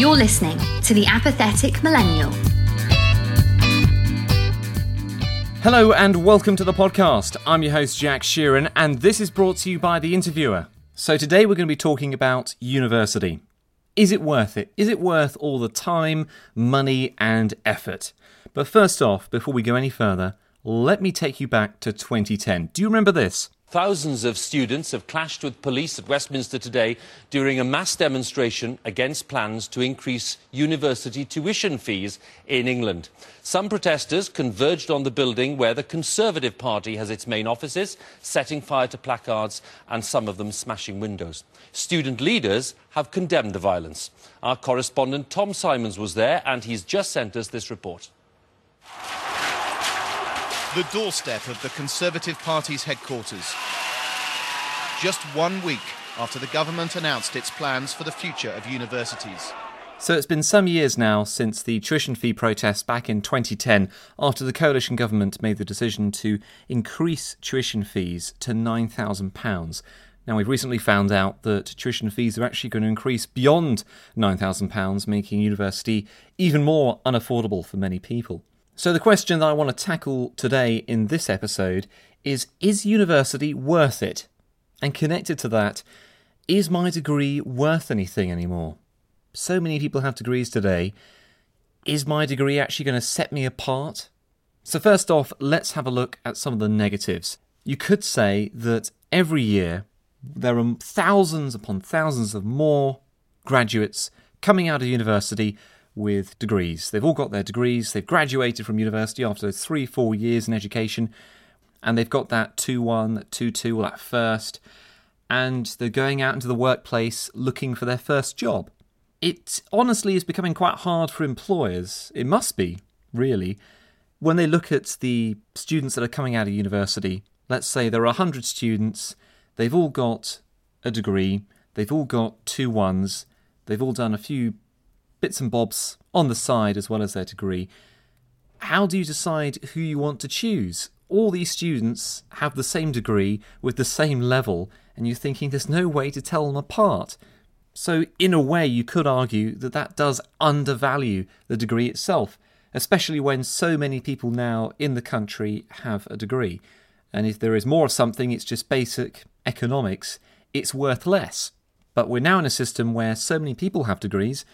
You're listening to The Apathetic Millennial. Hello and welcome to the podcast. I'm your host, Jack Sheeran, and this is brought to you by The Interviewer. So today we're going to be talking about university. Is it worth it? Is it worth all the time, money, and effort? But first off, before we go any further, let me take you back to 2010. Do you remember this? Thousands of students have clashed with police at Westminster today during a mass demonstration against plans to increase university tuition fees in England. Some protesters converged on the building where the Conservative Party has its main offices, setting fire to placards and some of them smashing windows. Student leaders have condemned the violence. Our correspondent Tom Simons was there and he's just sent us this report. The doorstep of the Conservative Party's headquarters. Just one week after the government announced its plans for the future of universities. So it's been some years now since the tuition fee protests back in 2010 after the coalition government made the decision to increase tuition fees to £9,000. Now, we've recently found out that tuition fees are actually going to increase beyond £9,000, making university even more unaffordable for many people. So, the question that I want to tackle today in this episode is Is university worth it? And connected to that, is my degree worth anything anymore? So many people have degrees today. Is my degree actually going to set me apart? So, first off, let's have a look at some of the negatives. You could say that every year there are thousands upon thousands of more graduates coming out of university with degrees. They've all got their degrees, they've graduated from university after three, four years in education, and they've got that 2 1, 2 2, or that first, and they're going out into the workplace looking for their first job. It honestly is becoming quite hard for employers. It must be, really. When they look at the students that are coming out of university, let's say there are 100 students, they've all got a degree, they've all got two ones, they've all done a few bits and bobs on the side as well as their degree. How do you decide who you want to choose? All these students have the same degree with the same level, and you're thinking there's no way to tell them apart. So, in a way, you could argue that that does undervalue the degree itself, especially when so many people now in the country have a degree. And if there is more of something, it's just basic economics, it's worth less. But we're now in a system where so many people have degrees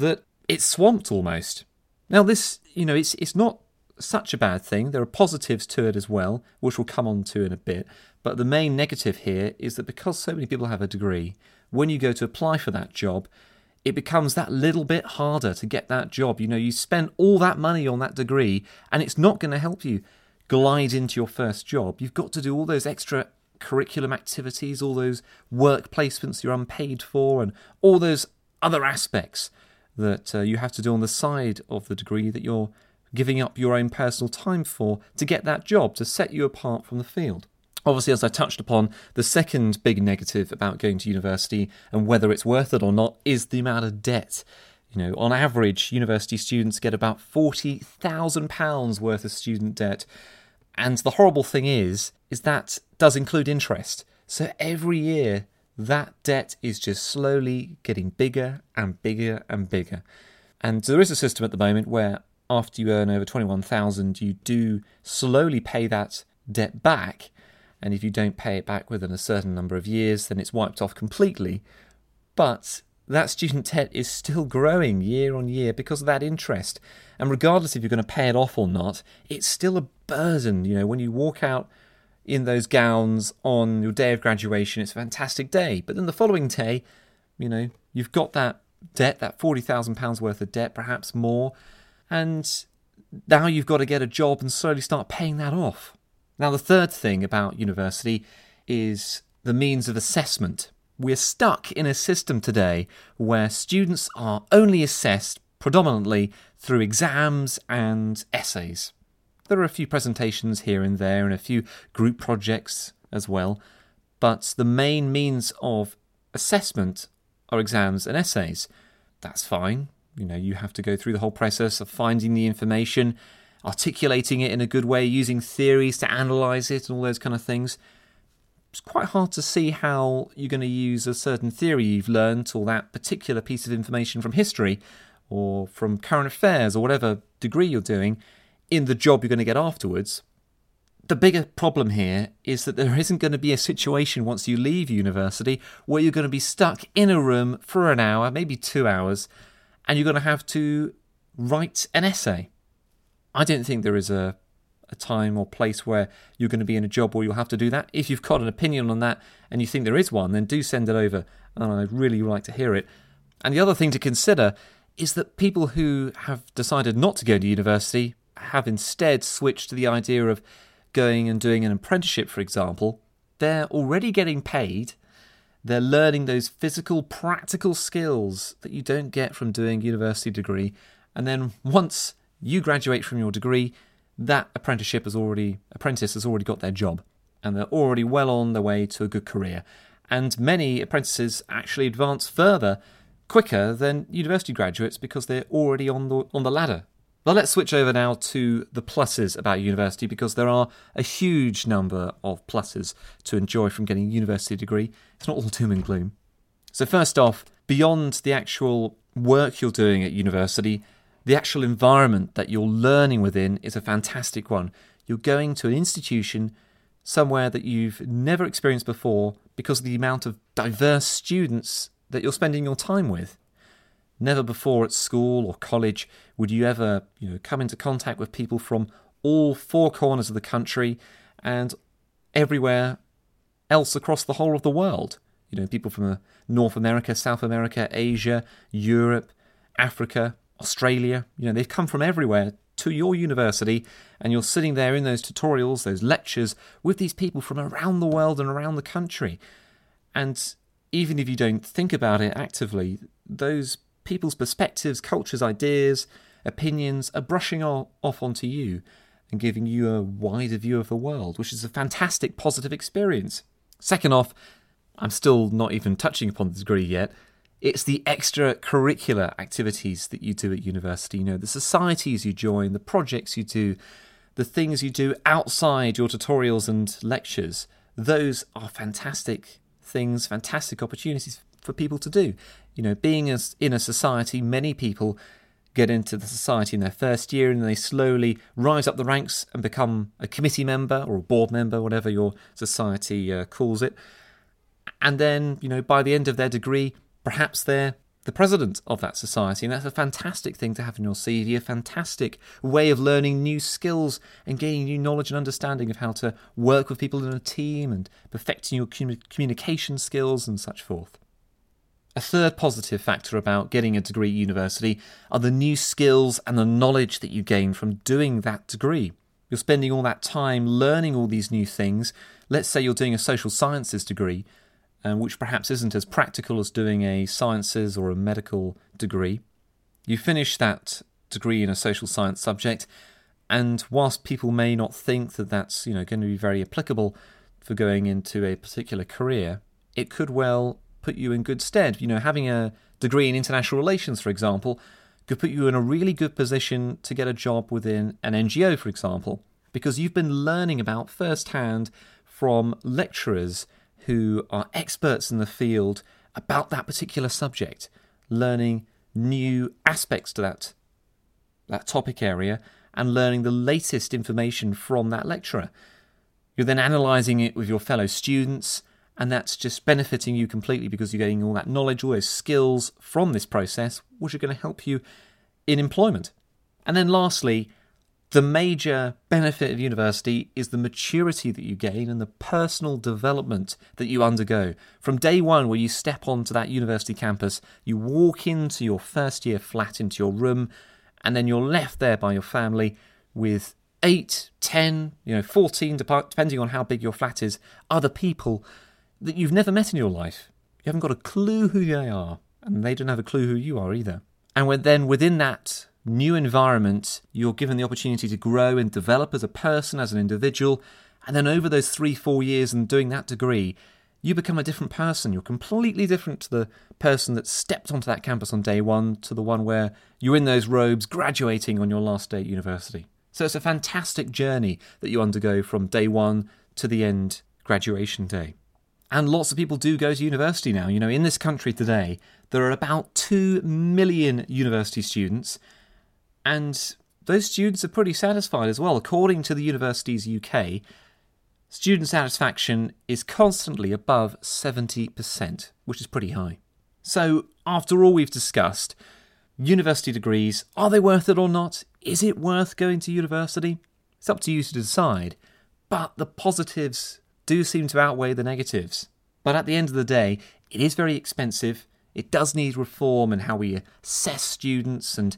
that it's swamped almost. Now, this, you know, it's, it's not such a bad thing. There are positives to it as well, which we'll come on to in a bit. But the main negative here is that because so many people have a degree, when you go to apply for that job, it becomes that little bit harder to get that job. You know, you spend all that money on that degree, and it's not going to help you glide into your first job. You've got to do all those extra curriculum activities, all those work placements you're unpaid for, and all those other aspects that uh, you have to do on the side of the degree that you're giving up your own personal time for to get that job, to set you apart from the field. Obviously, as I touched upon, the second big negative about going to university and whether it's worth it or not is the amount of debt. You know, on average, university students get about £40,000 worth of student debt. And the horrible thing is, is that does include interest. So every year that debt is just slowly getting bigger and bigger and bigger. And there is a system at the moment where after you earn over 21,000 you do slowly pay that debt back and if you don't pay it back within a certain number of years then it's wiped off completely. But that student debt is still growing year on year because of that interest. And regardless if you're going to pay it off or not, it's still a burden. You know, when you walk out in those gowns on your day of graduation. It's a fantastic day. But then the following day, you know, you've got that debt, that £40,000 worth of debt, perhaps more, and now you've got to get a job and slowly start paying that off. Now, the third thing about university is the means of assessment. We're stuck in a system today where students are only assessed predominantly through exams and essays. There are a few presentations here and there and a few group projects as well, but the main means of assessment are exams and essays. That's fine. You know, you have to go through the whole process of finding the information, articulating it in a good way, using theories to analyze it, and all those kind of things. it's quite hard to see how you're going to use a certain theory you've learnt or that particular piece of information from history or from current affairs or whatever degree you're doing in the job you're going to get afterwards. The bigger problem here is that there isn't going to be a situation once you leave university where you're going to be stuck in a room for an hour, maybe two hours, and you're going to have to write an essay. I don't think there is a a time or place where you're going to be in a job where you'll have to do that. If you've got an opinion on that and you think there is one, then do send it over, and I'd really like to hear it. And the other thing to consider is that people who have decided not to go to university have instead switched to the idea of going and doing an apprenticeship, for example. They're already getting paid. They're learning those physical, practical skills that you don't get from doing university degree. And then once you graduate from your degree, that apprenticeship has already apprentice has already got their job and they're already well on their way to a good career. And many apprentices actually advance further quicker than university graduates because they're already on the on the ladder. Well, let's switch over now to the pluses about university because there are a huge number of pluses to enjoy from getting a university degree. It's not all doom and gloom. So, first off, beyond the actual work you're doing at university, the actual environment that you're learning within is a fantastic one. You're going to an institution somewhere that you've never experienced before because of the amount of diverse students that you're spending your time with. Never before at school or college would you ever, you know, come into contact with people from all four corners of the country and everywhere else across the whole of the world. You know, people from uh, North America, South America, Asia, Europe, Africa, Australia. You know, they've come from everywhere to your university, and you're sitting there in those tutorials, those lectures, with these people from around the world and around the country. And even if you don't think about it actively, those people's perspectives, cultures, ideas, opinions are brushing off onto you and giving you a wider view of the world, which is a fantastic positive experience. Second off, I'm still not even touching upon the degree yet. It's the extracurricular activities that you do at university, you know, the societies you join, the projects you do, the things you do outside your tutorials and lectures. Those are fantastic things, fantastic opportunities for people to do. You know, being in a society, many people get into the society in their first year and they slowly rise up the ranks and become a committee member or a board member, whatever your society uh, calls it. And then, you know, by the end of their degree, Perhaps they're the president of that society, and that's a fantastic thing to have in your CV, a fantastic way of learning new skills and gaining new knowledge and understanding of how to work with people in a team and perfecting your communication skills and such forth. A third positive factor about getting a degree at university are the new skills and the knowledge that you gain from doing that degree. You're spending all that time learning all these new things. Let's say you're doing a social sciences degree um, which perhaps isn't as practical as doing a sciences or a medical degree. You finish that degree in a social science subject, and whilst people may not think that that's you know going to be very applicable for going into a particular career, it could well put you in good stead. You know, having a degree in international relations, for example, could put you in a really good position to get a job within an NGO, for example, because you've been learning about firsthand from lecturers who are experts in the field about that particular subject, learning new aspects to that, that topic area and learning the latest information from that lecturer. You're then analysing it with your fellow students, and that's just benefiting you completely because you're getting all that knowledge, all those skills from this process, which are going to help you in employment. And then lastly, the major benefit of university is the maturity that you gain and the personal development that you undergo. From day one, where you step onto that university campus, you walk into your first year flat, into your room, and then you're left there by your family with eight, ten, you know, 14, depending on how big your flat is, other people that you've never met in your life. You haven't got a clue who they are, and they don't have a clue who you are either. And then within that new environment, you're given the opportunity to grow and develop as a person, as an individual. And then over those three, four years and doing that degree, you become a different person. You're completely different to the person that stepped onto that campus on day one to the one where you're in those robes graduating on your last day at university. So it's a fantastic journey that you undergo from day one to the end graduation day. And lots of people do go to university now. You know, in this country today, there are about 2 million university students, and those students are pretty satisfied as well. According to the Universities UK, student satisfaction is constantly above 70%, which is pretty high. So, after all we've discussed, university degrees, are they worth it or not? Is it worth going to university? It's up to you to decide. But the positives do seem to outweigh the negatives. But at the end of the day, it is very expensive. It does need reform in how we assess students and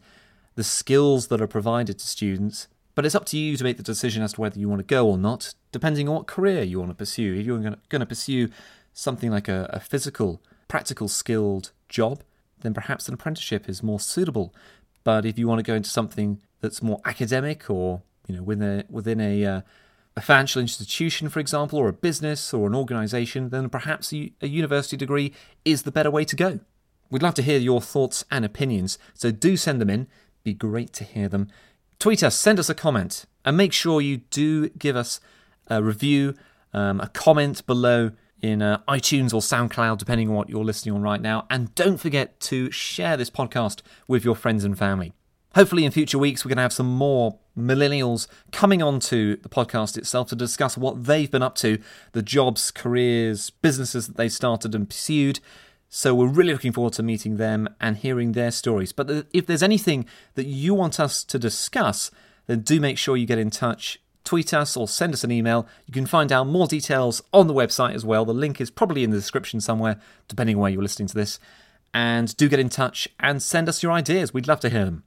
the skills that are provided to students. But it's up to you to make the decision as to whether you want to go or not, depending on what career you want to pursue. If you're going to pursue something like a, a physical, practical, skilled job, then perhaps an apprenticeship is more suitable. But if you want to go into something that's more academic or you know within a, within a, uh, a financial institution, for example, or a business or an organisation, then perhaps a, a university degree is the better way to go. We'd love to hear your thoughts and opinions, so do send them in. Be great to hear them. Tweet us, send us a comment, and make sure you do give us a review, um, a comment below in uh, iTunes or SoundCloud, depending on what you're listening on right now. And don't forget to share this podcast with your friends and family. Hopefully, in future weeks, we're going to have some more millennials coming onto the podcast itself to discuss what they've been up to, the jobs, careers, businesses that they started and pursued. So, we're really looking forward to meeting them and hearing their stories. But if there's anything that you want us to discuss, then do make sure you get in touch tweet us or send us an email. You can find out more details on the website as well. The link is probably in the description somewhere, depending on where you're listening to this. And do get in touch and send us your ideas. We'd love to hear them.